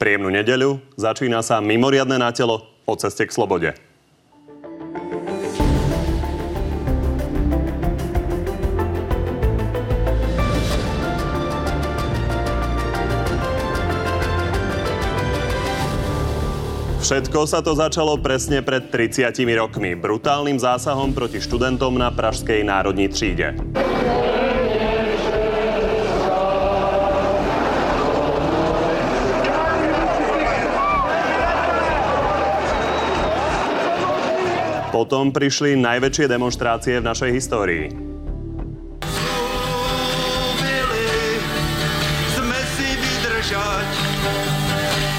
Príjemnú nedeľu, začína sa mimoriadne na telo o ceste k slobode. Všetko sa to začalo presne pred 30 rokmi, brutálnym zásahom proti študentom na Pražskej národní tříde. Potom prišli najväčšie demonstrácie v našej histórii.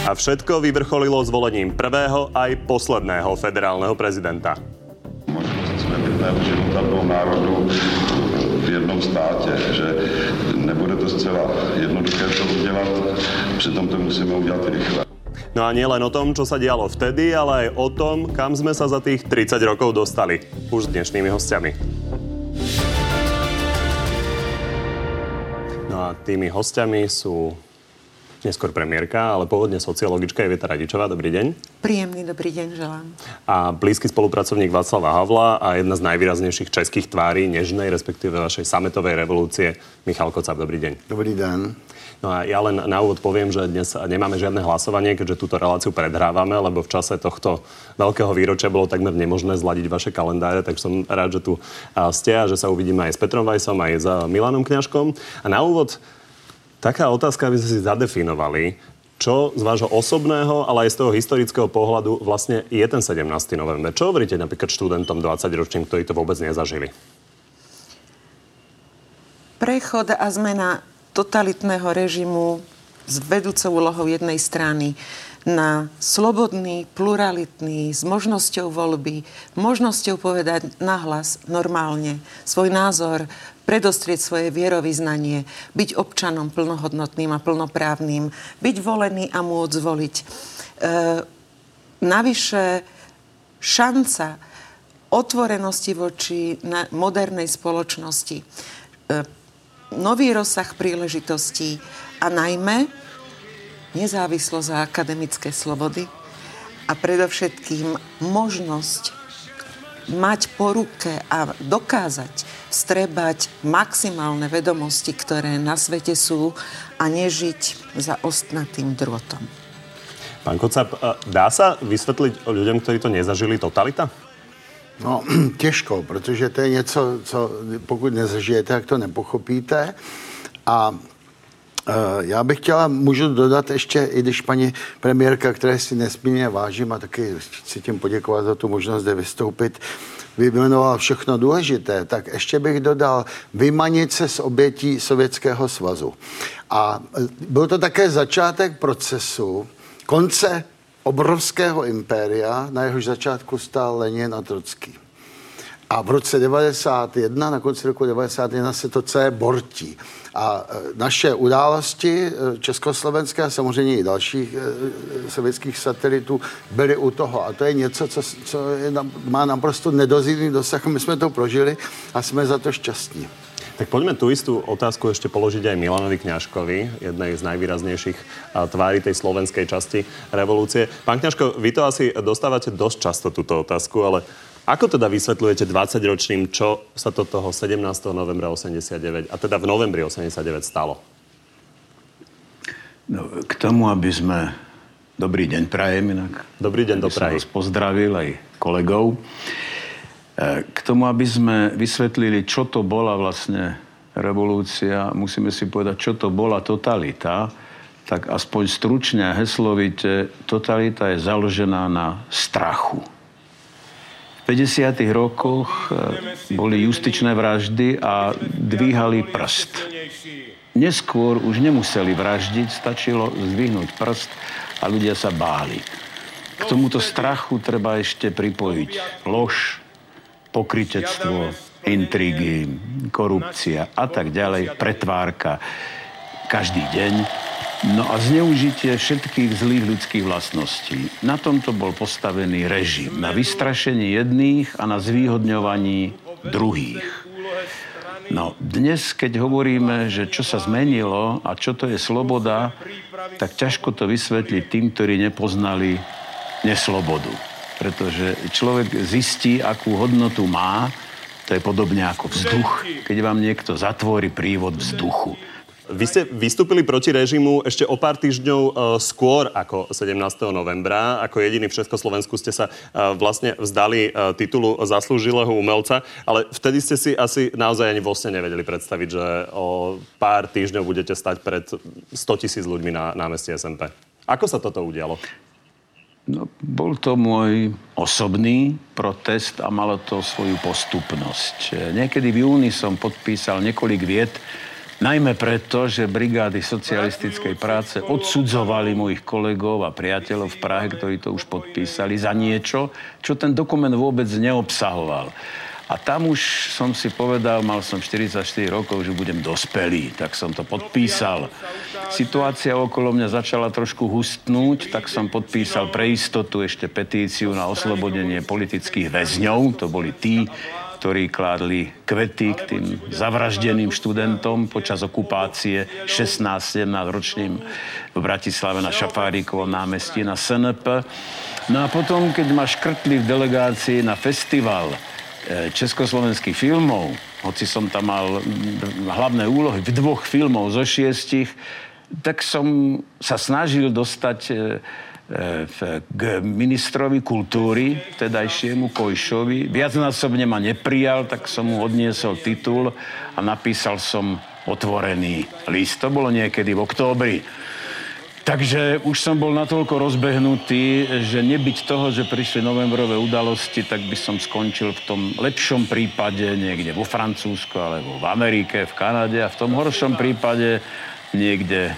A všetko vyvrcholilo zvolením prvého aj posledného federálneho prezidenta. Možnosť sme v jednom státě, že nebude to zcela jednoduché to udělat, přitom to musíme udělat rychle. No a nielen o tom, čo sa dialo vtedy, ale aj o tom, kam sme sa za tých 30 rokov dostali. Už s dnešnými hostiami. No a tými hostiami sú neskôr premiérka, ale pôvodne sociologička Evita Radičová. Dobrý deň. Príjemný dobrý deň želám. A blízky spolupracovník Václava Havla a jedna z najvýraznejších českých tvári nežnej, respektíve vašej sametovej revolúcie, Michal Kocap. Dobrý deň. Dobrý den. No a ja len na úvod poviem, že dnes nemáme žiadne hlasovanie, keďže túto reláciu predhrávame, lebo v čase tohto veľkého výročia bolo takmer nemožné zladiť vaše kalendáre, tak som rád, že tu ste a že sa uvidíme aj s Petrom Vajsom, aj s Milanom Kňažkom. A na úvod taká otázka, aby sme si zadefinovali, čo z vášho osobného, ale aj z toho historického pohľadu vlastne je ten 17. november. Čo hovoríte napríklad študentom 20-ročným, ktorí to vôbec nezažili? Prechod a zmena totalitného režimu s vedúcou úlohou jednej strany na slobodný, pluralitný, s možnosťou voľby, možnosťou povedať nahlas, normálne, svoj názor, predostrieť svoje vierovýznanie, byť občanom plnohodnotným a plnoprávnym, byť volený a môcť voliť. E, navyše šanca otvorenosti voči modernej spoločnosti, e, nový rozsah príležitostí a najmä nezávislosť a akademické slobody a predovšetkým možnosť mať po ruke a dokázať strebať maximálne vedomosti, ktoré na svete sú a nežiť za ostnatým drôtom. Pán Kocap, dá sa vysvetliť ľuďom, ktorí to nezažili, totalita? No, těžko, protože to je něco, co pokud nezažijete, tak to nepochopíte. A e, já bych chtěla, můžu dodat ještě, i když paní premiérka, které si nesmírně vážím a taky chci tím poděkovat za tu možnost zde vystoupit, vyjmenoval všechno důležité, tak ještě bych dodal vymanit se z obětí Sovětského svazu. A e, byl to také začátek procesu konce obrovského impéria, na jehož začátku stál Lenin a Trocký. A v roce 91, na konci roku 91 se to celé bortí. A e, naše události e, československé a samozřejmě i dalších e, sovětských satelitů byly u toho. A to je něco, co, co je, má naprosto nedozírný dosah. My jsme to prožili a jsme za to šťastní. Tak poďme tú istú otázku ešte položiť aj Milanovi Kňažkovi, jednej z najvýraznejších tvári tej slovenskej časti revolúcie. Pán Kňažko, vy to asi dostávate dosť často túto otázku, ale ako teda vysvetľujete 20-ročným, čo sa to toho 17. novembra 89, a teda v novembri 89 stalo? No, k tomu, aby sme... Dobrý deň prajem inak. Dobrý deň do vás pozdravil aj kolegov. E, k tomu, aby sme vysvetlili, čo to bola vlastne revolúcia, musíme si povedať, čo to bola totalita, tak aspoň stručne a heslovite, totalita je založená na strachu. V 50. rokoch e, boli justičné vraždy a dvíhali prst. Neskôr už nemuseli vraždiť, stačilo zdvihnúť prst a ľudia sa báli. K tomuto strachu treba ešte pripojiť lož, pokrytectvo, intrigy, korupcia a tak ďalej, pretvárka každý deň. No a zneužitie všetkých zlých ľudských vlastností. Na tomto bol postavený režim. Na vystrašení jedných a na zvýhodňovaní druhých. No, dnes, keď hovoríme, že čo sa zmenilo a čo to je sloboda, tak ťažko to vysvetliť tým, ktorí nepoznali neslobodu. Pretože človek zistí, akú hodnotu má, to je podobne ako vzduch, keď vám niekto zatvorí prívod vzduchu. Vy ste vystúpili proti režimu ešte o pár týždňov uh, skôr ako 17. novembra. Ako jediný v Československu ste sa uh, vlastne vzdali uh, titulu zaslúžilého umelca, ale vtedy ste si asi naozaj ani vo sne nevedeli predstaviť, že o pár týždňov budete stať pred 100 tisíc ľuďmi na námestí SMP. Ako sa toto udialo? No, bol to môj osobný protest a malo to svoju postupnosť. Niekedy v júni som podpísal niekoľko viet, Najmä preto, že brigády socialistickej práce odsudzovali mojich kolegov a priateľov v Prahe, ktorí to už podpísali, za niečo, čo ten dokument vôbec neobsahoval. A tam už som si povedal, mal som 44 rokov, že budem dospelý, tak som to podpísal. Situácia okolo mňa začala trošku hustnúť, tak som podpísal pre istotu ešte petíciu na oslobodenie politických väzňov. To boli tí, ktorí kládli kvety k tým zavraždeným študentom počas okupácie 16-17 ročným v Bratislave na Šafárikovom námestí na SNP. No a potom, keď ma škrtli v delegácii na festival e, československých filmov, hoci som tam mal hlavné úlohy v dvoch filmov zo šiestich, tak som sa snažil dostať e, k ministrovi kultúry, tedajšiemu Kojšovi. Viacnásobne ma neprijal, tak som mu odniesol titul a napísal som otvorený list. To bolo niekedy v októbri. Takže už som bol natoľko rozbehnutý, že nebyť toho, že prišli novembrové udalosti, tak by som skončil v tom lepšom prípade niekde vo Francúzsku alebo v Amerike, v Kanade a v tom horšom prípade niekde eh,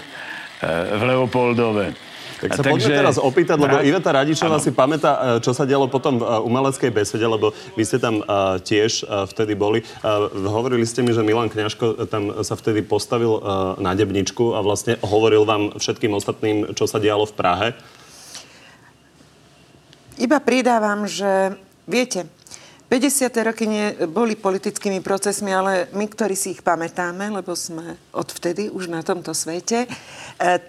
v Leopoldove. Tak sa Takže, poďme teraz opýtať, lebo Iveta Radičová si pamätá, e, čo sa dialo potom v e, umeleckej besede, lebo vy ste tam uh, tiež uh, vtedy boli. Uh, hovorili ste mi, že Milan Kňažko tam sa vtedy postavil uh, na debničku a vlastne hovoril vám všetkým ostatným, čo sa dialo v Prahe. Iba pridávam, že viete, 50. roky nie, boli politickými procesmi, ale my, ktorí si ich pamätáme, lebo sme odvtedy už na tomto svete,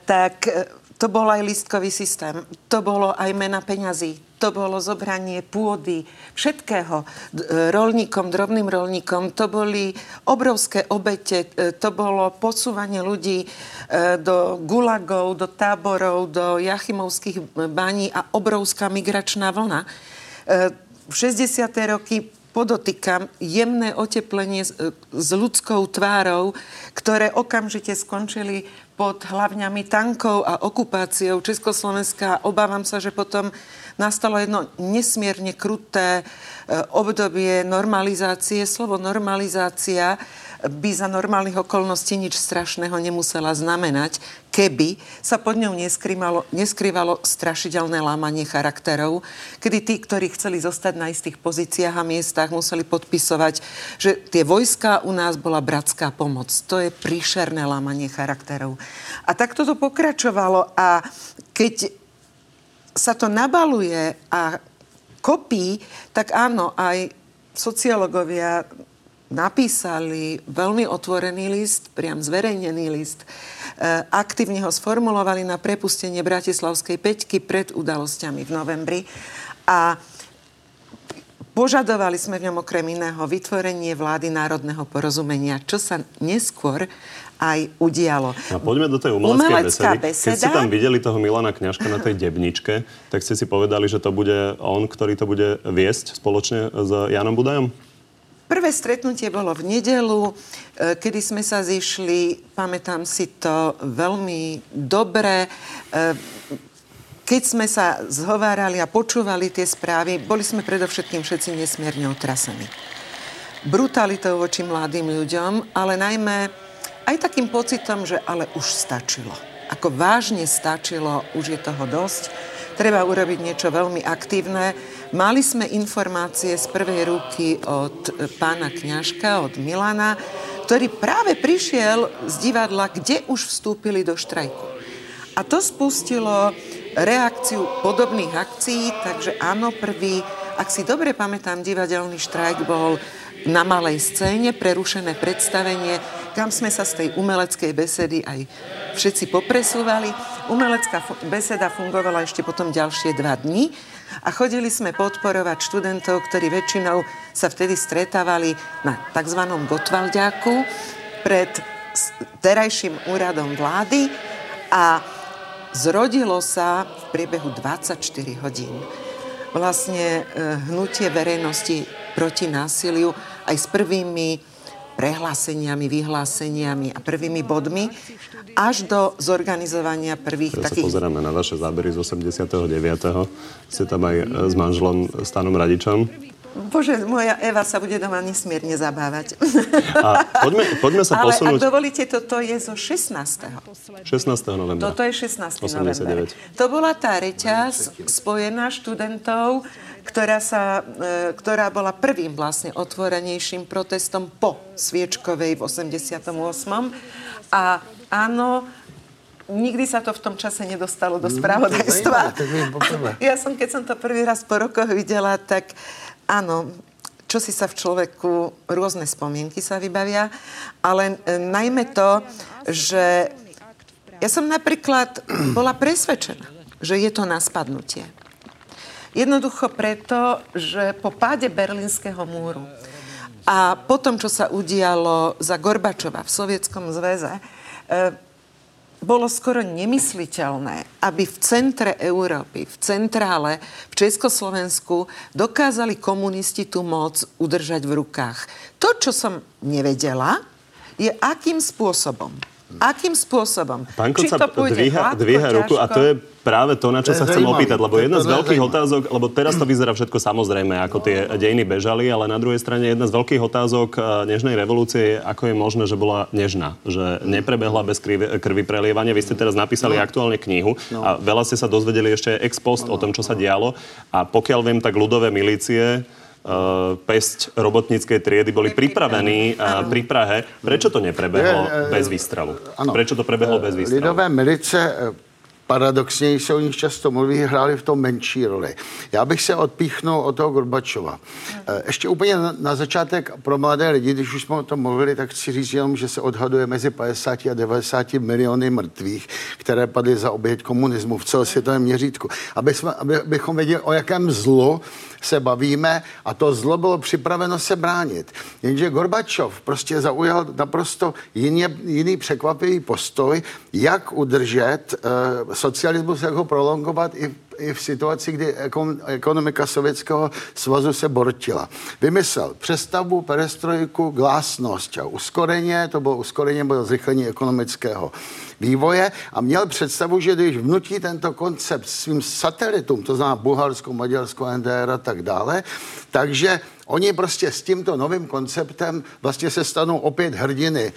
tak to bol aj listkový systém, to bolo aj mena peňazí, to bolo zobranie pôdy, všetkého. E, rolníkom, drobným rolníkom, to boli obrovské obete, e, to bolo posúvanie ľudí e, do gulagov, do táborov, do jachimovských baní a obrovská migračná vlna. V 60. roky podotýkam, jemné oteplenie s, s ľudskou tvárou, ktoré okamžite skončili pod hlavňami tankov a okupáciou Československa. Obávam sa, že potom nastalo jedno nesmierne kruté e, obdobie normalizácie. Slovo normalizácia by za normálnych okolností nič strašného nemusela znamenať, keby sa pod ňou neskrývalo, neskrývalo strašidelné lámanie charakterov, kedy tí, ktorí chceli zostať na istých pozíciách a miestach, museli podpisovať, že tie vojska u nás bola bratská pomoc. To je príšerné lámanie charakterov. A tak toto pokračovalo a keď sa to nabaluje a kopí, tak áno, aj sociológovia napísali veľmi otvorený list, priam zverejnený list. E, aktívne ho sformulovali na prepustenie Bratislavskej peťky pred udalosťami v novembri. A Požadovali sme v ňom okrem iného vytvorenie vlády národného porozumenia, čo sa neskôr aj udialo. A poďme do tej umeleckej besedy. Beseda. Keď ste tam videli toho Milana Kňažka na tej debničke, tak ste si povedali, že to bude on, ktorý to bude viesť spoločne s Janom Budajom? Prvé stretnutie bolo v nedelu, e, kedy sme sa zišli, pamätám si to veľmi dobre. E, keď sme sa zhovárali a počúvali tie správy, boli sme predovšetkým všetci nesmierne otrasení. Brutalitou voči mladým ľuďom, ale najmä aj takým pocitom, že ale už stačilo. Ako vážne stačilo, už je toho dosť. Treba urobiť niečo veľmi aktívne Mali sme informácie z prvej ruky od pána Kňažka, od Milana, ktorý práve prišiel z divadla, kde už vstúpili do štrajku. A to spustilo reakciu podobných akcií, takže áno, prvý, ak si dobre pamätám, divadelný štrajk bol na malej scéne, prerušené predstavenie, kam sme sa z tej umeleckej besedy aj všetci popresúvali. Umelecká beseda fungovala ešte potom ďalšie dva dni a chodili sme podporovať študentov, ktorí väčšinou sa vtedy stretávali na tzv. Gotvaldiaku pred terajším úradom vlády a zrodilo sa v priebehu 24 hodín vlastne e, hnutie verejnosti proti násiliu aj s prvými prehláseniami, vyhláseniami a prvými bodmi, až do zorganizovania prvých Teraz takých... sa pozeráme na vaše zábery z 89. Ste tam aj e, s manželom Stanom Radičom. Bože, moja Eva sa bude doma nesmierne zabávať. A poďme, poďme sa Ale posunúť... ak dovolíte, toto je zo 16. 16. novembra. Toto je 16. 89. november. To bola tá reťaz spojená študentov, ktorá, sa, e, ktorá bola prvým vlastne otvorenejším protestom po Sviečkovej v 88. A áno, nikdy sa to v tom čase nedostalo do spravodajstva. Ja som, keď som to prvý raz po rokoch videla, tak áno, čo si sa v človeku, rôzne spomienky sa vybavia, ale e, najmä to, že ja som napríklad bola presvedčená, že je to na spadnutie. Jednoducho preto, že po páde Berlínskeho múru a po tom, čo sa udialo za Gorbačova v Sovietskom zväze, e, bolo skoro nemysliteľné, aby v centre Európy, v centrále, v Československu dokázali komunisti tú moc udržať v rukách. To, čo som nevedela, je akým spôsobom Akým spôsobom? Pán Koca dvíha, dvíha ruku a to je práve to, na čo sa chcem opýtať, lebo jedna z veľkých otázok, lebo teraz to vyzerá všetko samozrejme, ako tie dejiny bežali, ale na druhej strane jedna z veľkých otázok eh, nežnej revolúcie je, ako je možné, že bola nežná, že neprebehla bez krvi, krvi prelievania. Vy ste teraz napísali no. aktuálne knihu no. a veľa ste sa dozvedeli ešte ex post no. o tom, čo sa dialo a pokiaľ viem, tak ľudové milície pesť robotníckej triedy boli pripravení uh, pri Prahe. Prečo to neprebehlo bez výstralu? Prečo to prebehlo bez výstralu? Lidové milice paradoxně, se o nich často mluví, hráli v tom menší roli. Já bych se odpíchnul od toho Gorbačova. Ještě úplně na začátek pro mladé lidi, když už jsme o tom mluvili, tak chci říct jenom, že se odhaduje mezi 50 a 90 miliony mrtvých, které padly za oběť komunismu v celosvětovém měřítku. Aby jsme, aby, abychom věděli, o jakém zlu se bavíme a to zlo bylo připraveno se bránit. Jenže Gorbačov prostě zaujal naprosto jiný, jiný překvapivý postoj, jak udržet uh, socialismus, jak ho prolongovat i i v situaci, kdy ekonomika Sovětského svazu se bortila. Vymyslel přestavbu, perestrojku, glásnost a uskoreně, to bylo uskoreně, bylo zrychlení ekonomického vývoje a měl představu, že když vnutí tento koncept svým satelitům, to znamená Bulharsko, Maďarsko, NDR a tak dále, takže oni prostě s tímto novým konceptem vlastně se stanou opět hrdiny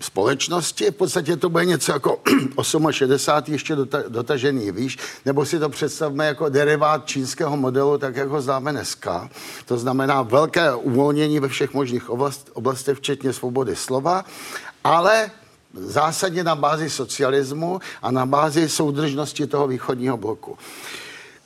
společnosti. V podstatě to bude něco jako 68 ještě dota, dotažený výš, nebo si to představme jako derivát čínského modelu, tak jak známe dneska. To znamená velké uvolnění ve všech možných oblast, oblastech, včetně svobody slova, ale zásadně na bázi socialismu a na bázi soudržnosti toho východního bloku.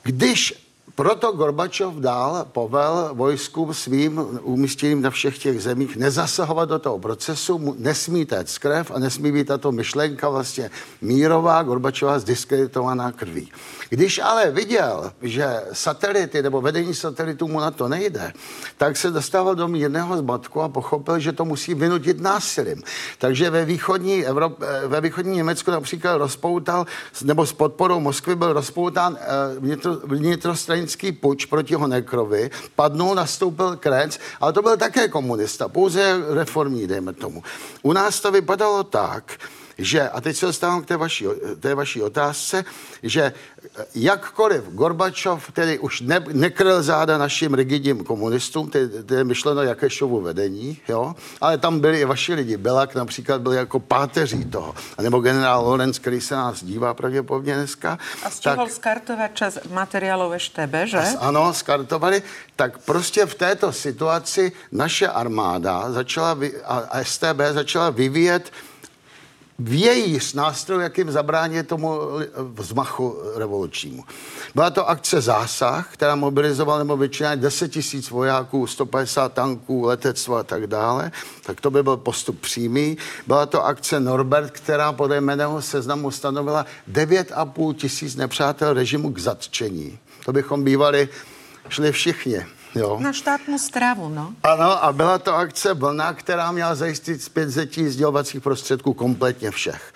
Když proto Gorbačov dál povel vojskům svým umístěným na všech těch zemích nezasahovat do toho procesu, nesmí téct krev a nesmí být tato myšlenka vlastně mírová, Gorbačová zdiskreditovaná krví. Když ale viděl, že satelity nebo vedení satelitů mu na to nejde, tak se dostával do mírného zmatku a pochopil, že to musí vynutit násilím. Takže ve východní, Evrop, ve východní Německu například rozpoutal, nebo s podporou Moskvy byl rozpoután eh, vnitro, vnitrostranický puč proti Honekrovi, padnul, nastoupil Krenc, ale to byl také komunista, pouze reformní, dejme tomu. U nás to vypadalo tak, že, a teď se dostávám k té vaší, té vaší otázce, že jakkoliv Gorbačov tedy už ne, nekryl záda našim rigidním komunistům, to je myšleno Jakešovu vedení, jo? ale tam byli i vaši lidi. Belak například byl jako páteří toho. Nebo generál Lorenz, který se nás dívá pravděpodobně dneska. A stihl tak, skartovat čas materiálů ŠTB, že? Ano, skartovali. Tak prostě v této situaci naše armáda začala, a STB začala vyvíjet vějíř nástroj, jakým zabránit tomu vzmachu revolučnímu. Byla to akce Zásah, která mobilizovala nebo většina 10 tisíc vojáků, 150 tanků, letectva a tak dále. Tak to by byl postup přímý. Byla to akce Norbert, která podle jmeného seznamu stanovila 9,5 tisíc nepřátel režimu k zatčení. To bychom bývali šli všichni. Jo. Na štátnu stravu, no. Ano, a byla to akce Vlna, která měla zajistit zpětzetí sdělovacích prostředků kompletně všech.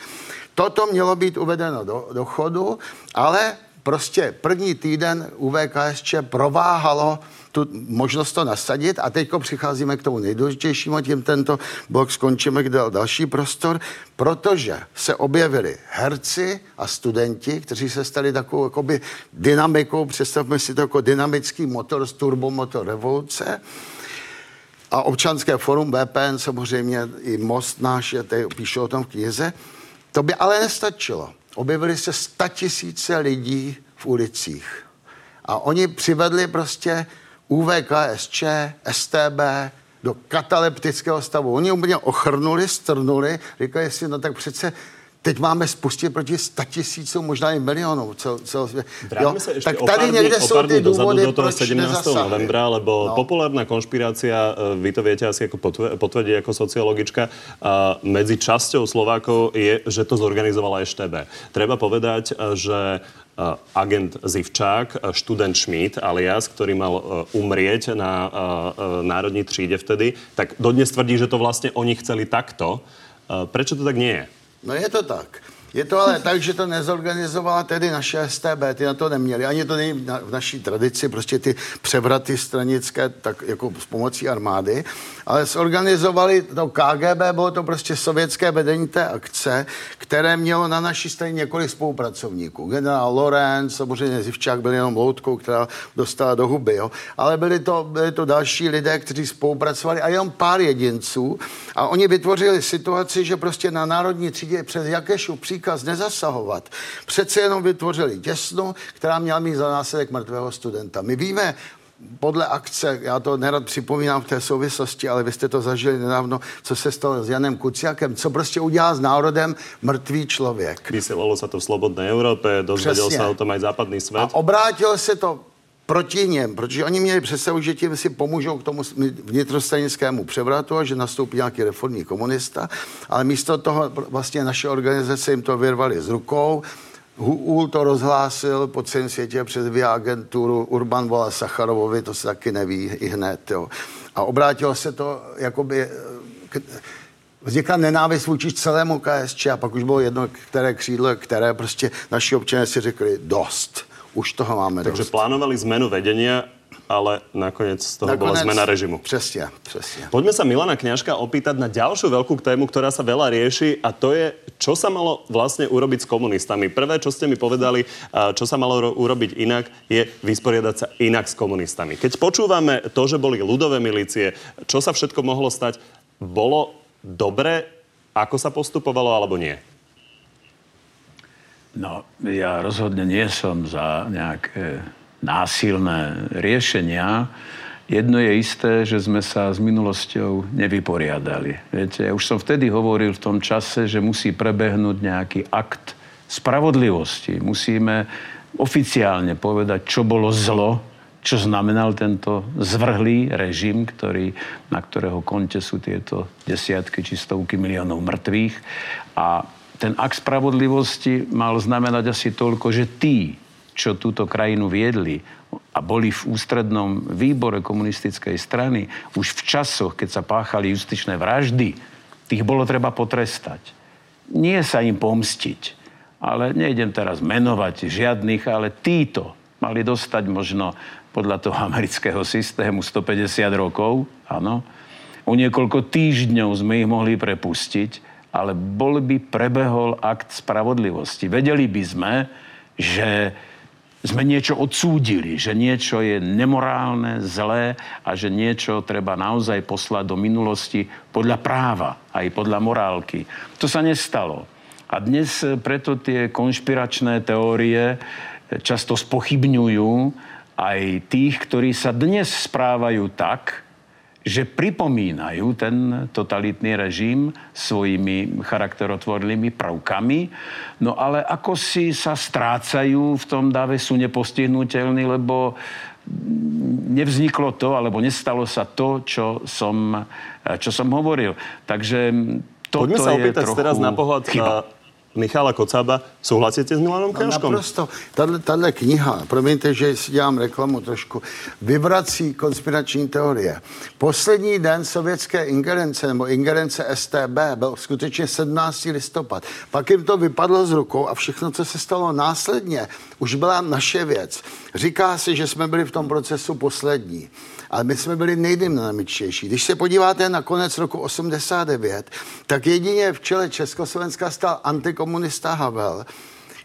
Toto mělo být uvedeno do, do chodu, ale prostě první týden UVKSČ prováhalo tu možnost to nasadit a teď přicházíme k tomu nejdůležitějšímu, tím tento blok skončíme, kde dal další prostor, protože se objevili herci a studenti, kteří se stali takovou jakoby dynamikou, představme si to jako dynamický motor z turbomotor revoluce, a občanské forum VPN, samozřejmě i Most náš, je tady, píšou o tom v knize. To by ale nestačilo. Objevily se tisíce lidí v ulicích. A oni přivedli prostě UVKSČ, STB do kataleptického stavu. Oni úplně ochrnuli, strnuli, říkali si, no tak přece Teď máme spustit proti 100 tisícům, možná i milionů cel, celosvět. Vráťme sa ešte tak tady dní, niekde sú tie dôvody, do toho 17. novembra, lebo no. populárna konšpirácia, e, vy to viete asi ako potvrdiť ako sociologička, medzi časťou Slovákov je, že to zorganizovala EŠTB. Treba povedať, e, že e, agent Zivčák, študent Schmidt alias, ktorý mal umrieť na národní tříde vtedy, tak dodnes tvrdí, že to vlastne oni chceli takto. Prečo to tak nie je? No je to tak. Je to ale tak, že to nezorganizovala tedy naše STB, ty na to neměli. Ani to není v naší tradici, prostě ty převraty stranické, tak jako s pomocí armády. Ale zorganizovali to KGB, bylo to prostě sovětské vedení té akce, které mělo na naší straně několik spolupracovníků. Generál Lorenz, samozřejmě Zivčák byl jenom loutkou, která dostala do huby, jo. Ale byli to, byli to další lidé, kteří spolupracovali a jenom pár jedinců. A oni vytvořili situaci, že prostě na národní třídě přes Jakešu příkaz nezasahovat. Přece jenom vytvořili těsnu, která měla mít za následek mrtvého studenta. My víme podle akce, já to nerad připomínám v té souvislosti, ale vy jste to zažili nedávno, co se stalo s Janem Kuciakem, co prostě udělá s národem mrtvý člověk. Vysielalo se to v Slobodné Evropě, dozvěděl se o tom aj západný svět. A obrátil se to proti něm, protože oni měli představu, že tím si pomůžou k tomu vnitrostranickému převratu a že nastoupí nějaký reformní komunista, ale místo toho vlastně naše organizace jim to vyrvali z rukou, Huul to rozhlásil po celém světě přes via agenturu, Urban volal Sacharovovi, to se taky neví i hned. Jo. A obrátilo se to, jakoby, k, vznikla nenávist vůči celému KSČ a pak už bylo jedno, které křídlo, které prostě naši občané si řekli dost. Už toho máme Takže dost. plánovali zmenu vedenia ale nakoniec z toho nakoniec, bola zmena režimu. Přesne, přesne. Poďme sa Milana Kňažka opýtať na ďalšiu veľkú tému, ktorá sa veľa rieši a to je, čo sa malo vlastne urobiť s komunistami. Prvé, čo ste mi povedali, čo sa malo urobiť inak, je vysporiadať sa inak s komunistami. Keď počúvame to, že boli ľudové milície, čo sa všetko mohlo stať, bolo dobre, ako sa postupovalo, alebo nie? No, ja rozhodne nie som za nejaké násilné riešenia. Jedno je isté, že sme sa s minulosťou nevyporiadali. Viete, ja už som vtedy hovoril v tom čase, že musí prebehnúť nejaký akt spravodlivosti. Musíme oficiálne povedať, čo bolo zlo, čo znamenal tento zvrhlý režim, ktorý, na ktorého konte sú tieto desiatky či stovky miliónov mŕtvych. A ten akt spravodlivosti mal znamenať asi toľko, že tí, čo túto krajinu viedli a boli v ústrednom výbore komunistickej strany, už v časoch, keď sa páchali justičné vraždy, tých bolo treba potrestať. Nie sa im pomstiť, ale nejdem teraz menovať žiadnych, ale títo mali dostať možno podľa toho amerického systému 150 rokov, áno. O niekoľko týždňov sme ich mohli prepustiť, ale bol by prebehol akt spravodlivosti. Vedeli by sme, že sme niečo odsúdili, že niečo je nemorálne, zlé a že niečo treba naozaj poslať do minulosti podľa práva, aj podľa morálky. To sa nestalo. A dnes preto tie konšpiračné teórie často spochybňujú aj tých, ktorí sa dnes správajú tak, že pripomínajú ten totalitný režim svojimi charakterotvornými prvkami, no ale ako si sa strácajú v tom dave, sú nepostihnutelní, lebo nevzniklo to, alebo nestalo sa to, čo som, čo som hovoril. Takže toto Poďme sa opýtať je trochu teraz na pohľad chyba. Michala Kocába. Souhlasíte s Milanom No, Kňažkom? naprosto. Tahle, kniha, promiňte, že si dělám reklamu trošku, vyvrací konspirační teorie. Poslední den sovětské ingerence nebo ingerence STB byl skutečně 17. listopad. Pak jim to vypadlo z rukou a všechno, co se stalo následně, už byla naše věc. Říká se, že jsme byli v tom procesu poslední. Ale my jsme byli nejdynamičtější. Když se podíváte na konec roku 89, tak jedině v čele Československa stál antikomunista Havel.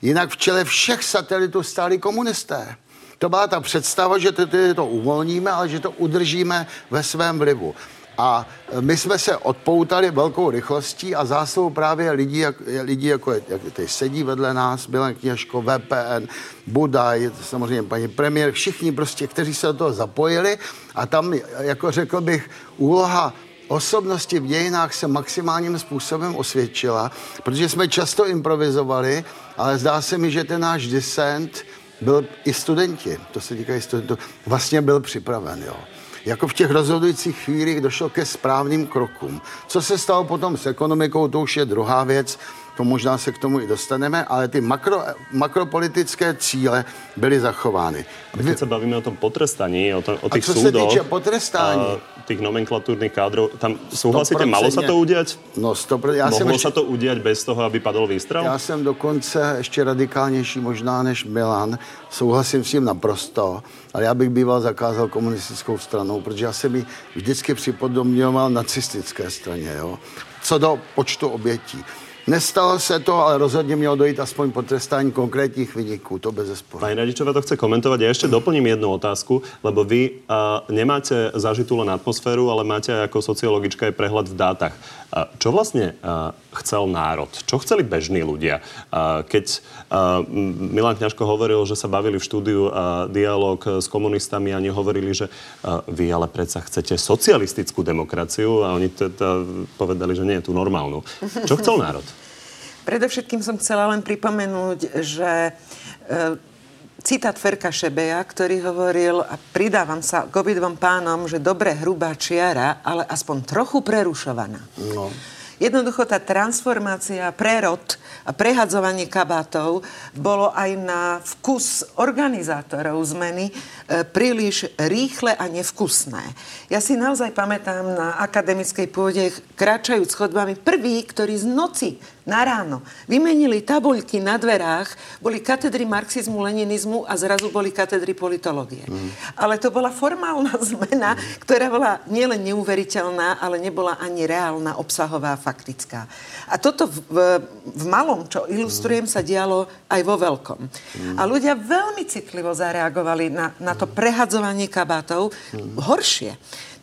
Jinak v čele všech satelitů stáli komunisté. To byla ta představa, že to, to uvolníme, ale že to udržíme ve svém vlivu. A my jsme se odpoutali velkou rychlostí a zásluhou právě lidí, jak, lidí jako je, jak teď sedí vedle nás, Milan Kněžko, VPN, Budaj, samozřejmě paní premiér, všichni prostě, kteří se do toho zapojili a tam, jako řekl bych, úloha osobnosti v dějinách se maximálním způsobem osvědčila, protože jsme často improvizovali, ale zdá se mi, že ten náš descent byl i studenti, to se týká i studentů, vlastně byl připraven, jo. Jako v těch rozhodujících chvílích došlo ke správným krokům. Co se stalo potom s ekonomikou, to už je druhá věc, to možná se k tomu i dostaneme, ale ty makro, makropolitické cíle byly zachovány. Keď sa bavíme o tom potrestaní, o, to, o A tých co se súdoch, týče potrestání, a tých nomenklatúrnych kádrov, tam súhlasíte, 100%. malo sa to udiať? no stopr, já jsem Mohlo sa to udiať bez toho, aby padol výstrel? Já jsem dokonce ještě radikálnější možná než Milan. Souhlasím s tím naprosto, ale já bych býval zakázal komunistickou stranou, protože já jsem ji vždycky připodobňoval nacistické straně, jo? co do počtu obětí. Nestalo se to, ale rozhodně mělo dojít aspoň potrestání konkrétních vyniků, to bez zesporu. Pani Radičová to chce komentovať. Ja ešte doplním jednu otázku, lebo vy uh, nemáte zažitú len atmosféru, ale máte ako sociologička aj prehľad v dátach. Čo vlastne chcel národ? Čo chceli bežní ľudia? Keď Milan Kňažko hovoril, že sa bavili v štúdiu dialog s komunistami a oni hovorili, že vy ale predsa chcete socialistickú demokraciu a oni teda povedali, že nie je tu normálnu. Čo chcel národ? Predovšetkým som chcela len pripomenúť, že e, citát Ferka Šebeja, ktorý hovoril, a pridávam sa k obidvom pánom, že dobre hrubá čiara, ale aspoň trochu prerušovaná. No. Jednoducho tá transformácia, prerod a prehadzovanie kabátov bolo aj na vkus organizátorov zmeny e, príliš rýchle a nevkusné. Ja si naozaj pamätám na akademickej pôde, kráčajúc chodbami, prví, ktorí z noci na ráno vymenili tabuľky na dverách, boli katedry marxizmu, leninizmu a zrazu boli katedry politológie. Mm. Ale to bola formálna zmena, ktorá bola nielen neuveriteľná, ale nebola ani reálna, obsahová, faktická. A toto v, v, v malom, čo ilustrujem, sa dialo aj vo veľkom. Mm. A ľudia veľmi citlivo zareagovali na, na to prehadzovanie kabátov. Mm. Horšie.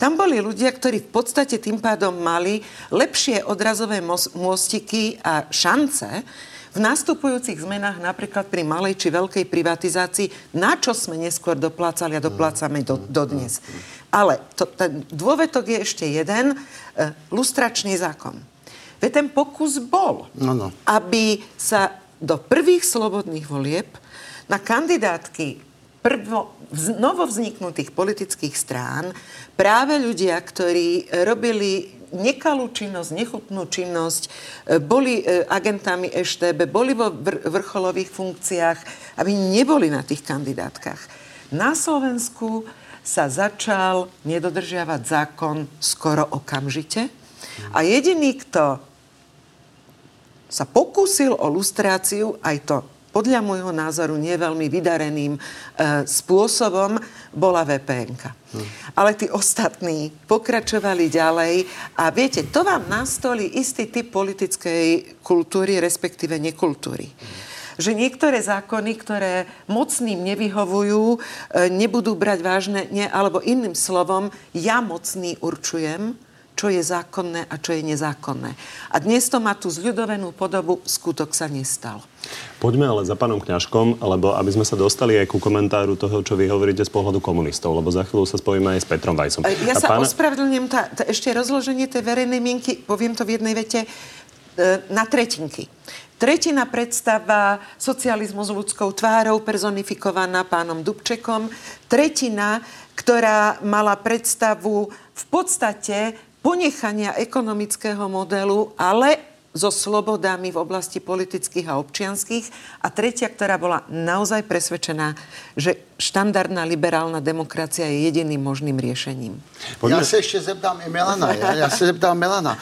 Tam boli ľudia, ktorí v podstate tým pádom mali lepšie odrazové môstiky a šance v nastupujúcich zmenách, napríklad pri malej či veľkej privatizácii, na čo sme neskôr doplácali a doplácame do, dodnes. Ale to, ten dôvetok je ešte jeden, e, lustračný zákon. Veď ten pokus bol, No, no. aby sa do prvých slobodných volieb na kandidátky prvo, vz, novovzniknutých politických strán práve ľudia, ktorí robili nekalú činnosť, nechutnú činnosť, e, boli e, agentami EŠTB, boli vo vr- vrcholových funkciách, aby neboli na tých kandidátkach. Na Slovensku sa začal nedodržiavať zákon skoro okamžite a jediný, kto sa pokúsil o lustráciu, aj to podľa môjho názoru nie veľmi vydareným e, spôsobom, bola vpn hmm. Ale tí ostatní pokračovali ďalej a viete, to vám nastolí istý typ politickej kultúry, respektíve nekultúry. Že niektoré zákony, ktoré mocným nevyhovujú, e, nebudú brať vážne, nie, alebo iným slovom, ja mocný určujem, čo je zákonné a čo je nezákonné. A dnes to má tú zľudovenú podobu, skutok sa nestal. Poďme ale za pánom Kňažkom, lebo aby sme sa dostali aj ku komentáru toho, čo vy hovoríte z pohľadu komunistov, lebo za chvíľu sa spojíme aj s Petrom Vajsom. Ja a sa pána... ospravedlňujem, tá, tá, ešte rozloženie tej verejnej mienky, poviem to v jednej vete, e, na tretinky. Tretina predstava socializmu s ľudskou tvárou, personifikovaná pánom Dubčekom. Tretina, ktorá mala predstavu v podstate ponechania ekonomického modelu, ale so slobodami v oblasti politických a občianských. A tretia, ktorá bola naozaj presvedčená, že štandardná liberálna demokracia je jediným možným riešením. Poďme... Ja sa ešte zeptám i Milana. Ja, ja sa zeptám Milana.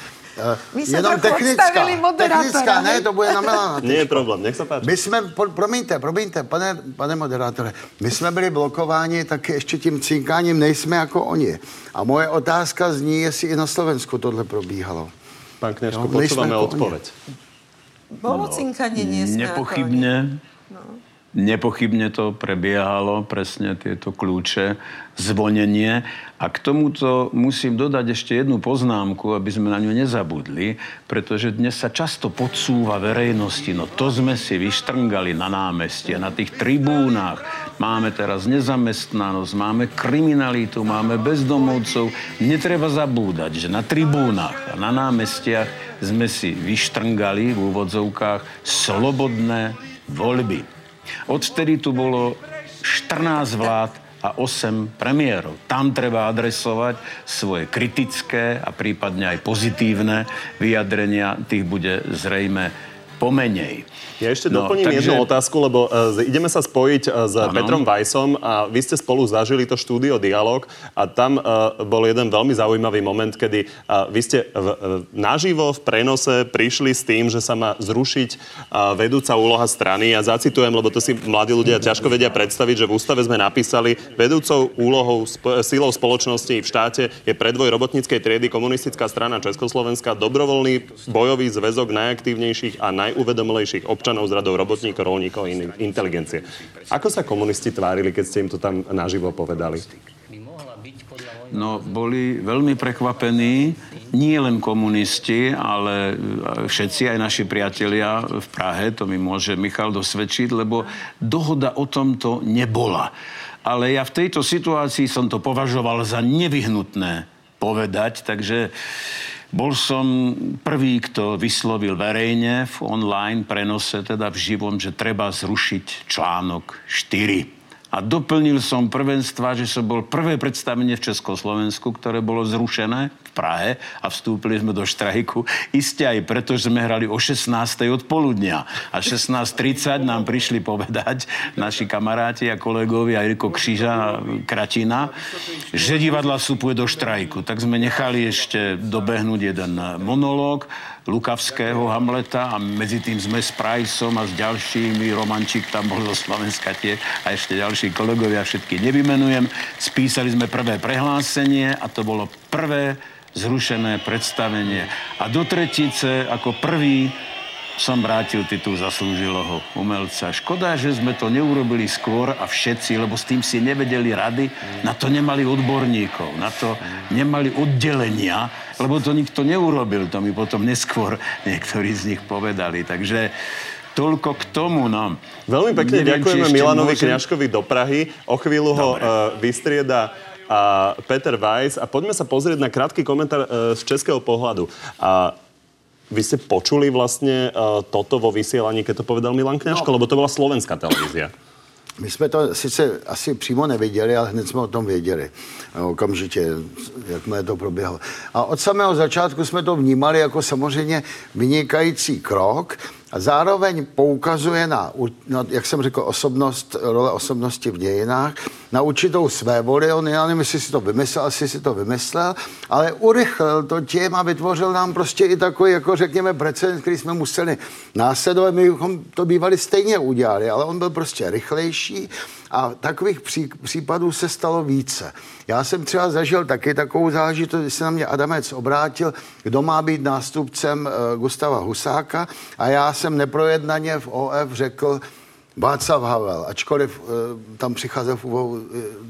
My sme Jenom technická, technická, ne, to bude na Milana. Nie je problém, nech sa páči. My jsme, promiňte, promiňte, pane, pane moderátore, my jsme byli blokováni taky ještě tím cinkáním, nejsme jako oni. A moje otázka zní, jestli i na Slovensku tohle probíhalo. Pán Kňažko, no, počúvame odpoveď. Bolo cinkanie, nie Nepochybne. No. Nepochybne to prebiehalo, presne tieto kľúče, zvonenie. A k tomuto musím dodať ešte jednu poznámku, aby sme na ňu nezabudli, pretože dnes sa často podsúva verejnosti, no to sme si vyštrngali na námestie, na tých tribúnach. Máme teraz nezamestnanosť, máme kriminalitu, máme bezdomovcov. Netreba zabúdať, že na tribúnach a na námestiach sme si vyštrngali v úvodzovkách slobodné voľby. Odvtedy tu bolo 14 vlád a 8 premiérov. Tam treba adresovať svoje kritické a prípadne aj pozitívne vyjadrenia. Tých bude zrejme pomenej. Ja ešte no, doplním takže... jednu otázku, lebo uh, ideme sa spojiť uh, s ano. Petrom Vajsom a vy ste spolu zažili to štúdio Dialog a tam uh, bol jeden veľmi zaujímavý moment, kedy uh, vy ste v, uh, naživo v prenose prišli s tým, že sa má zrušiť uh, vedúca úloha strany. Ja zacitujem, lebo to si mladí ľudia ťažko vedia predstaviť, že v ústave sme napísali, vedúcou úlohou sp- silou spoločnosti v štáte je predvoj robotníckej triedy komunistická strana Československa, dobrovoľný bojový zväzok najaktívnejších a najuvedomilejších občanov občanov z radou robotníkov, rolníkov a inteligencie. Ako sa komunisti tvárili, keď ste im to tam naživo povedali? No, boli veľmi prekvapení, nie len komunisti, ale všetci, aj naši priatelia v Prahe, to mi môže Michal dosvedčiť, lebo dohoda o tomto nebola. Ale ja v tejto situácii som to považoval za nevyhnutné povedať, takže bol som prvý, kto vyslovil verejne v online prenose, teda v živom, že treba zrušiť článok 4. A doplnil som prvenstva, že som bol prvé predstavenie v Československu, ktoré bolo zrušené v Prahe a vstúpili sme do štrajku. Isté aj preto, že sme hrali o 16. od poludnia. A 16.30 nám prišli povedať naši kamaráti a kolegovia Eriko Kříža Kratina, že divadla vstupuje do štrajku. Tak sme nechali ešte dobehnúť jeden monológ Lukavského Hamleta a medzi tým sme s Priceom a s ďalšími, Romančík tam bol zo Slovenska tie a ešte ďalší kolegovia, všetky nevymenujem. Spísali sme prvé prehlásenie a to bolo prvé zrušené predstavenie. A do tretice ako prvý som vrátil titul zaslúžilého umelca. Škoda, že sme to neurobili skôr a všetci, lebo s tým si nevedeli rady, na to nemali odborníkov, na to nemali oddelenia, lebo to nikto neurobil, to mi potom neskôr niektorí z nich povedali. Takže toľko k tomu. No. Veľmi pekne Neviem, ďakujeme Milanovi môžem... Kňažkovi do Prahy. O chvíľu ho uh, vystrieda a Peter Weiss a poďme sa pozrieť na krátky komentár uh, z českého pohľadu. A vy ste počuli vlastne uh, toto vo vysielaní, keď to povedal Milan Kňažko, no. lebo to bola slovenská televízia. My jsme to sice asi přímo neviděli, ale hned jsme o tom věděli. Okamžitě, jakmile to proběhlo. A od samého začátku jsme to vnímali jako samozřejmě vynikající krok, a zároveň poukazuje na, na, jak jsem řekl, osobnost, role osobnosti v dějinách, na určitou své voli. On, já nevím, jestli si to vymyslel, asi si to vymyslel, ale urychlil to tím a vytvořil nám prostě i takový, jako řekněme, precedent, který jsme museli následovat. My bychom to bývali stejně udělali, ale on byl prostě rychlejší a takových pří, případů se stalo více. Já jsem třeba zažil taky takovou záležitost, když se na mě Adamec obrátil, kdo má být nástupcem uh, Gustava Husáka a já jsem neprojednaně v OF řekl, Václav Havel, ačkoliv e, tam přicházel v úvahu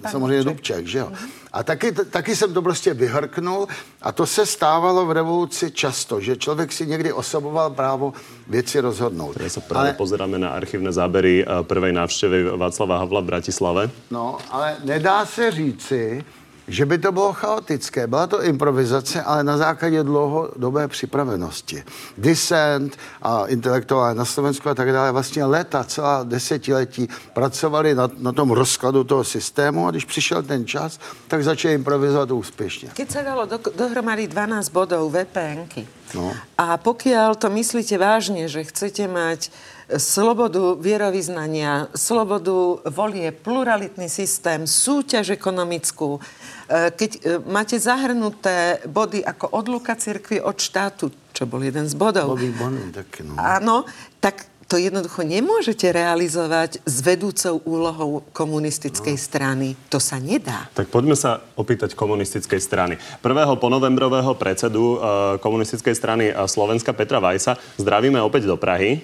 e, samozřejmě Dubček, že jo. A taky, taky jsem to prostě vyhrknul a to se stávalo v revoluci často, že člověk si někdy osoboval právo věci rozhodnout. Ja sa práve ale... pozeráme na archívne zábery prvej návštevy Václava Havla v Bratislave. No, ale nedá se říci, že by to bylo chaotické. Byla to improvizace, ale na základě dlouhodobé připravenosti. Dissent a intelektuálně na Slovensku a tak dále vlastně leta, celá desetiletí pracovali na, na tom rozkladu toho systému a když přišel ten čas, tak začali improvizovat úspěšně. Keď sa dalo do, dohromady 12 bodov VPNky no. a pokiaľ to myslíte vážne, že chcete mať slobodu vierovýznania, slobodu volie, pluralitný systém, súťaž ekonomickú, E, keď e, máte zahrnuté body ako odluka cirkvi od štátu, čo bol jeden z bodov. Body, body, tak, no. Áno, tak to jednoducho nemôžete realizovať s vedúcou úlohou komunistickej no. strany. To sa nedá. Tak poďme sa opýtať komunistickej strany. Prvého ponovembrového predsedu uh, komunistickej strany Slovenska Petra Vajsa zdravíme opäť do Prahy.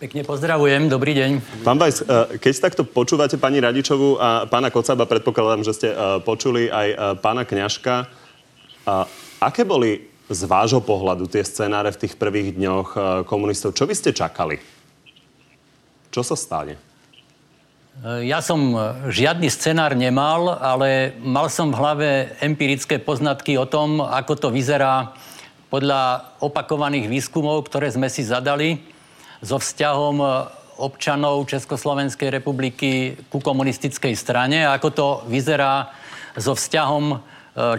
Pekne pozdravujem, dobrý deň. Pán Bajs, e, keď takto počúvate pani Radičovú a pána Kocaba, predpokladám, že ste e, počuli aj e, pána Kňažka. Aké boli z vášho pohľadu tie scenáre v tých prvých dňoch komunistov? Čo by ste čakali? Čo sa stane? Ja som žiadny scenár nemal, ale mal som v hlave empirické poznatky o tom, ako to vyzerá podľa opakovaných výskumov, ktoré sme si zadali so vzťahom e, občanov Československej republiky ku komunistickej strane ako to vyzerá so vzťahom e,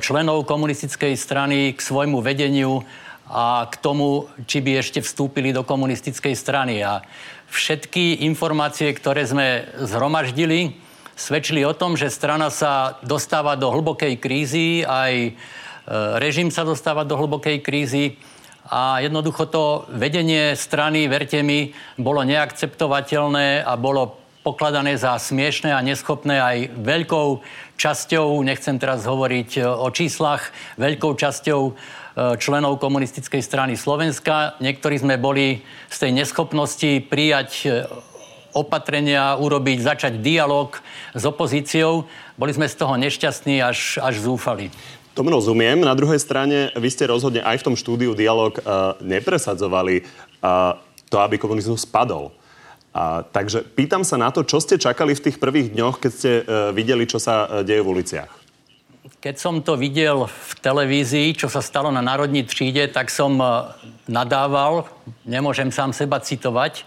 členov komunistickej strany k svojmu vedeniu a k tomu, či by ešte vstúpili do komunistickej strany. A všetky informácie, ktoré sme zhromaždili, svedčili o tom, že strana sa dostáva do hlbokej krízy, aj e, režim sa dostáva do hlbokej krízy a jednoducho to vedenie strany, verte mi, bolo neakceptovateľné a bolo pokladané za smiešné a neschopné aj veľkou časťou, nechcem teraz hovoriť e, o číslach, veľkou časťou e, členov komunistickej strany Slovenska. Niektorí sme boli z tej neschopnosti prijať e, opatrenia, urobiť, začať dialog s opozíciou. Boli sme z toho nešťastní až, až zúfali. Tomu rozumiem. Na druhej strane, vy ste rozhodne aj v tom štúdiu Dialog uh, nepresadzovali uh, to, aby komunizmus spadol. Uh, takže pýtam sa na to, čo ste čakali v tých prvých dňoch, keď ste uh, videli, čo sa uh, deje v uliciach. Keď som to videl v televízii, čo sa stalo na Národní tříde, tak som nadával, nemôžem sám seba citovať,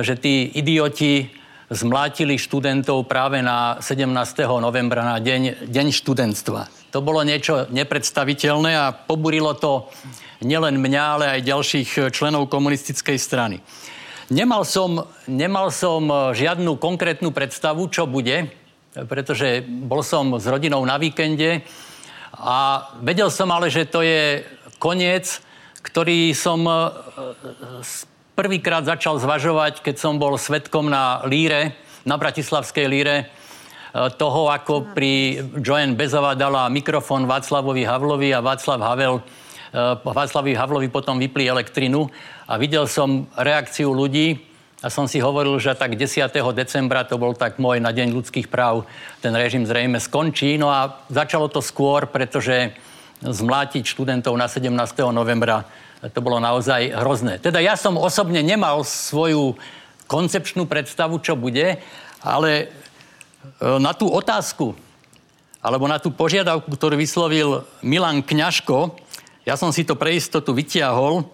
že tí idioti zmlátili študentov práve na 17. novembra, na deň, deň študentstva. To bolo niečo nepredstaviteľné a poburilo to nielen mňa, ale aj ďalších členov komunistickej strany. Nemal som, nemal som žiadnu konkrétnu predstavu, čo bude, pretože bol som s rodinou na víkende a vedel som ale, že to je koniec, ktorý som e, prvýkrát začal zvažovať, keď som bol svetkom na Líre, na Bratislavskej Líre, Eh, toho, ako pri Joanne Bezová dala mikrofón Václavovi Havlovi a Václav Havel eh, Václavi Havlovi potom vypli elektrinu a videl som reakciu ľudí a som si hovoril, že tak 10. decembra, to bol tak môj na Deň ľudských práv, ten režim zrejme skončí. No a začalo to skôr, pretože zmlátiť študentov na 17. novembra to bolo naozaj hrozné. Teda ja som osobne nemal svoju koncepčnú predstavu, čo bude, ale E, na tú otázku, alebo na tú požiadavku, ktorú vyslovil Milan Kňažko, ja som si to pre istotu vytiahol,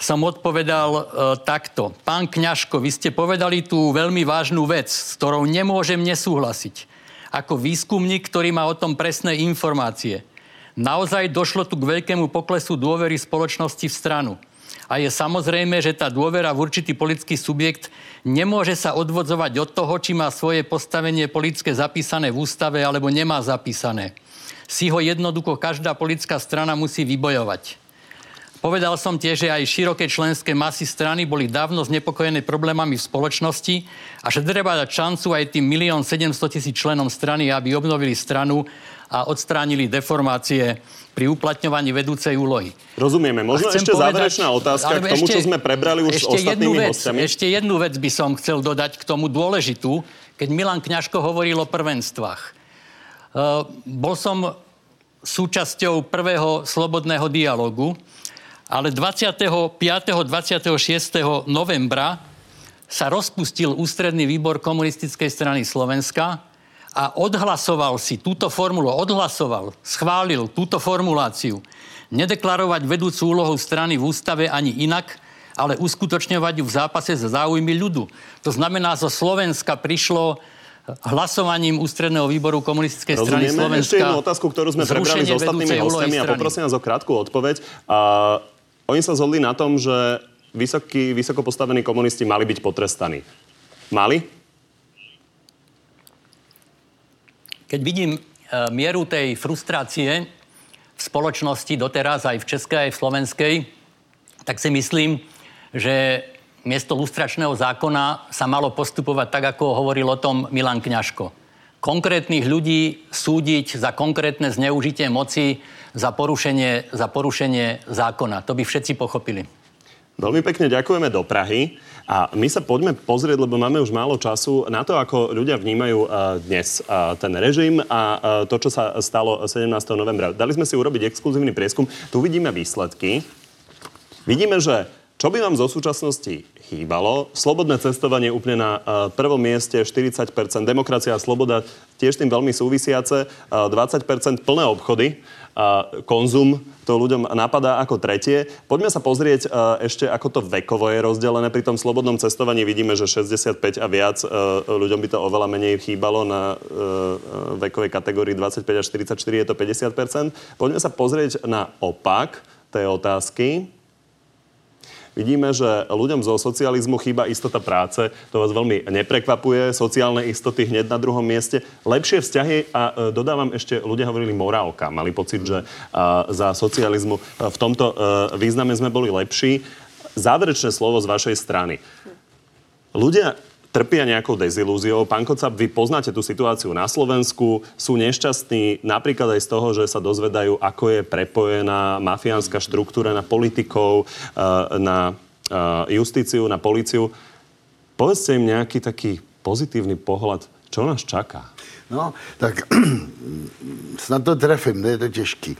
som odpovedal e, takto. Pán Kňažko, vy ste povedali tú veľmi vážnu vec, s ktorou nemôžem nesúhlasiť. Ako výskumník, ktorý má o tom presné informácie. Naozaj došlo tu k veľkému poklesu dôvery spoločnosti v stranu. A je samozrejme, že tá dôvera v určitý politický subjekt nemôže sa odvodzovať od toho, či má svoje postavenie politické zapísané v ústave alebo nemá zapísané. Si ho jednoducho každá politická strana musí vybojovať. Povedal som tiež, že aj široké členské masy strany boli dávno znepokojené problémami v spoločnosti a že treba dať šancu aj tým milión 700 tisíc členom strany, aby obnovili stranu a odstránili deformácie pri uplatňovaní vedúcej úlohy. Rozumieme. Možno ešte povedať, záverečná otázka k tomu, ešte, čo sme prebrali už s ostatnými jednu vec, hostiami. Ešte jednu vec by som chcel dodať k tomu dôležitú, keď Milan Kňažko hovoril o prvenstvách. Uh, bol som súčasťou prvého slobodného dialogu, ale 25. 26. novembra sa rozpustil ústredný výbor komunistickej strany Slovenska a odhlasoval si túto formulu, odhlasoval, schválil túto formuláciu. Nedeklarovať vedúcu úlohu strany v ústave ani inak, ale uskutočňovať ju v zápase za záujmy ľudu. To znamená, zo Slovenska prišlo hlasovaním ústredného výboru komunistickej strany Rozumieme. Slovenska. Ešte jednu otázku, ktorú sme prebrali s ostatnými hostiami a poprosím vás o krátku odpoveď. A, oni sa zhodli na tom, že vysokí, vysoko postavení komunisti mali byť potrestaní. Mali? Keď vidím e, mieru tej frustrácie v spoločnosti doteraz aj v Českej, aj v Slovenskej, tak si myslím, že miesto lustračného zákona sa malo postupovať tak, ako hovoril o tom Milan Kňažko. Konkrétnych ľudí súdiť za konkrétne zneužitie moci, za porušenie, za porušenie zákona. To by všetci pochopili. Veľmi pekne ďakujeme do Prahy. A my sa poďme pozrieť, lebo máme už málo času, na to, ako ľudia vnímajú uh, dnes uh, ten režim a uh, to, čo sa stalo 17. novembra. Dali sme si urobiť exkluzívny prieskum. Tu vidíme výsledky. Vidíme, že čo by vám zo súčasnosti chýbalo? Slobodné cestovanie úplne na uh, prvom mieste, 40%. Demokracia a sloboda tiež tým veľmi súvisiace. Uh, 20% plné obchody konzum to ľuďom napadá ako tretie. Poďme sa pozrieť e, ešte, ako to vekovo je rozdelené. Pri tom slobodnom cestovaní vidíme, že 65 a viac e, ľuďom by to oveľa menej chýbalo na e, vekovej kategórii 25 až 44 je to 50% Poďme sa pozrieť na opak tej otázky. Vidíme, že ľuďom zo socializmu chýba istota práce. To vás veľmi neprekvapuje. Sociálne istoty hneď na druhom mieste. Lepšie vzťahy a e, dodávam ešte, ľudia hovorili morálka. Mali pocit, že za socializmu e, v tomto e, význame sme boli lepší. Záverečné slovo z vašej strany. Ľudia trpia nejakou dezilúziou. Pán Kocap, vy poznáte tú situáciu na Slovensku, sú nešťastní napríklad aj z toho, že sa dozvedajú, ako je prepojená mafiánska štruktúra na politikov, eh, na eh, justíciu, na policiu. Povedzte im nejaký taký pozitívny pohľad, čo nás čaká. No, tak snad to trefím, je to těžký.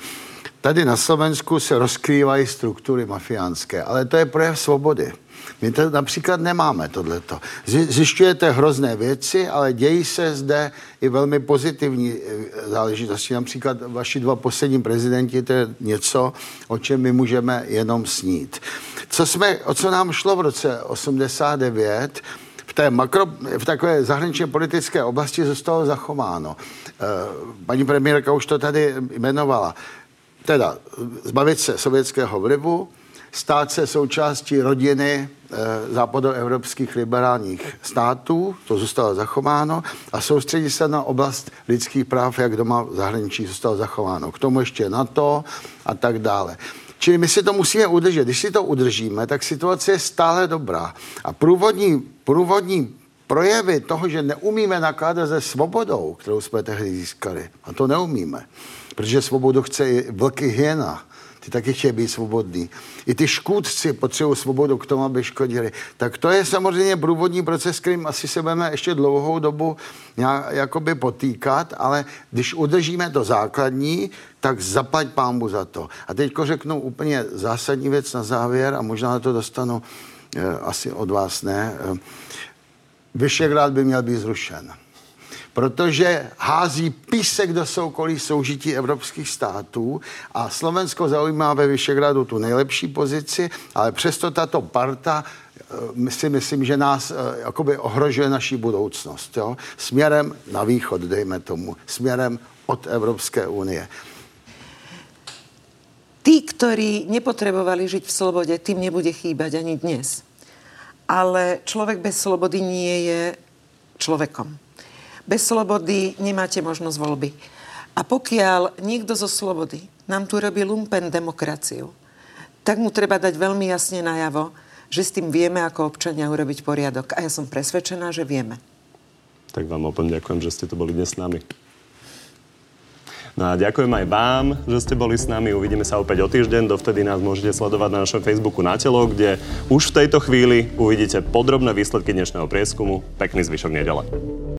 Tady na Slovensku se rozkrývají struktury mafiánské, ale to je projev svobody. My to například nemáme tohleto. Zjišťujete hrozné věci, ale dějí se zde i velmi pozitivní eh, záležitosti. Například vaši dva poslední prezidenti, to je něco, o čem my můžeme jenom snít. Co jsme, o co nám šlo v roce 89, v té makro, v takové zahraničně politické oblasti zůstalo zachováno. Eh, paní premiérka už to tady jmenovala. Teda zbavit se sovětského vlivu, stát se součástí rodiny e, západoevropských liberálních států, to zůstalo zachováno, a soustředí se na oblast lidských práv, jak doma v zahraničí zůstalo zachováno. K tomu ještě NATO a tak dále. Čili my si to musíme udržet. Když si to udržíme, tak situace je stále dobrá. A průvodní, průvodní projevy toho, že neumíme nakládat se svobodou, kterou jsme tehdy získali, a to neumíme, protože svobodu chce i vlky hyena, ty taky chtějí být svobodní. I ty škůdci potřebují svobodu k tomu, aby škodili. Tak to je samozřejmě průvodní proces, kterým asi se budeme ještě dlouhou dobu jakoby potýkat, ale když udržíme to základní, tak zaplať pámbu za to. A teď řeknu úplně zásadní věc na závěr a možná to dostanu eh, asi od vás ne. Eh, Vyšegrad by měl být zrušen protože hází písek do soukolí soužití evropských států a Slovensko zaujímá ve Vyšegradu tu nejlepší pozici, ale přesto tato parta eh, si myslím, že nás eh, jakoby ohrožuje naší budoucnost. Jo? Směrem na východ, dejme tomu. Směrem od Evropské unie. Tí, ktorí nepotrebovali žiť v slobode, tým nebude chýbať ani dnes. Ale človek bez slobody nie je človekom. Bez slobody nemáte možnosť voľby. A pokiaľ niekto zo slobody nám tu robí lumpen demokraciu, tak mu treba dať veľmi jasne najavo, že s tým vieme ako občania urobiť poriadok. A ja som presvedčená, že vieme. Tak vám opäť ďakujem, že ste tu boli dnes s nami. No a ďakujem aj vám, že ste boli s nami. Uvidíme sa opäť o týždeň. Dovtedy nás môžete sledovať na našom Facebooku na telo, kde už v tejto chvíli uvidíte podrobné výsledky dnešného prieskumu. Pekný zvyšok nedele.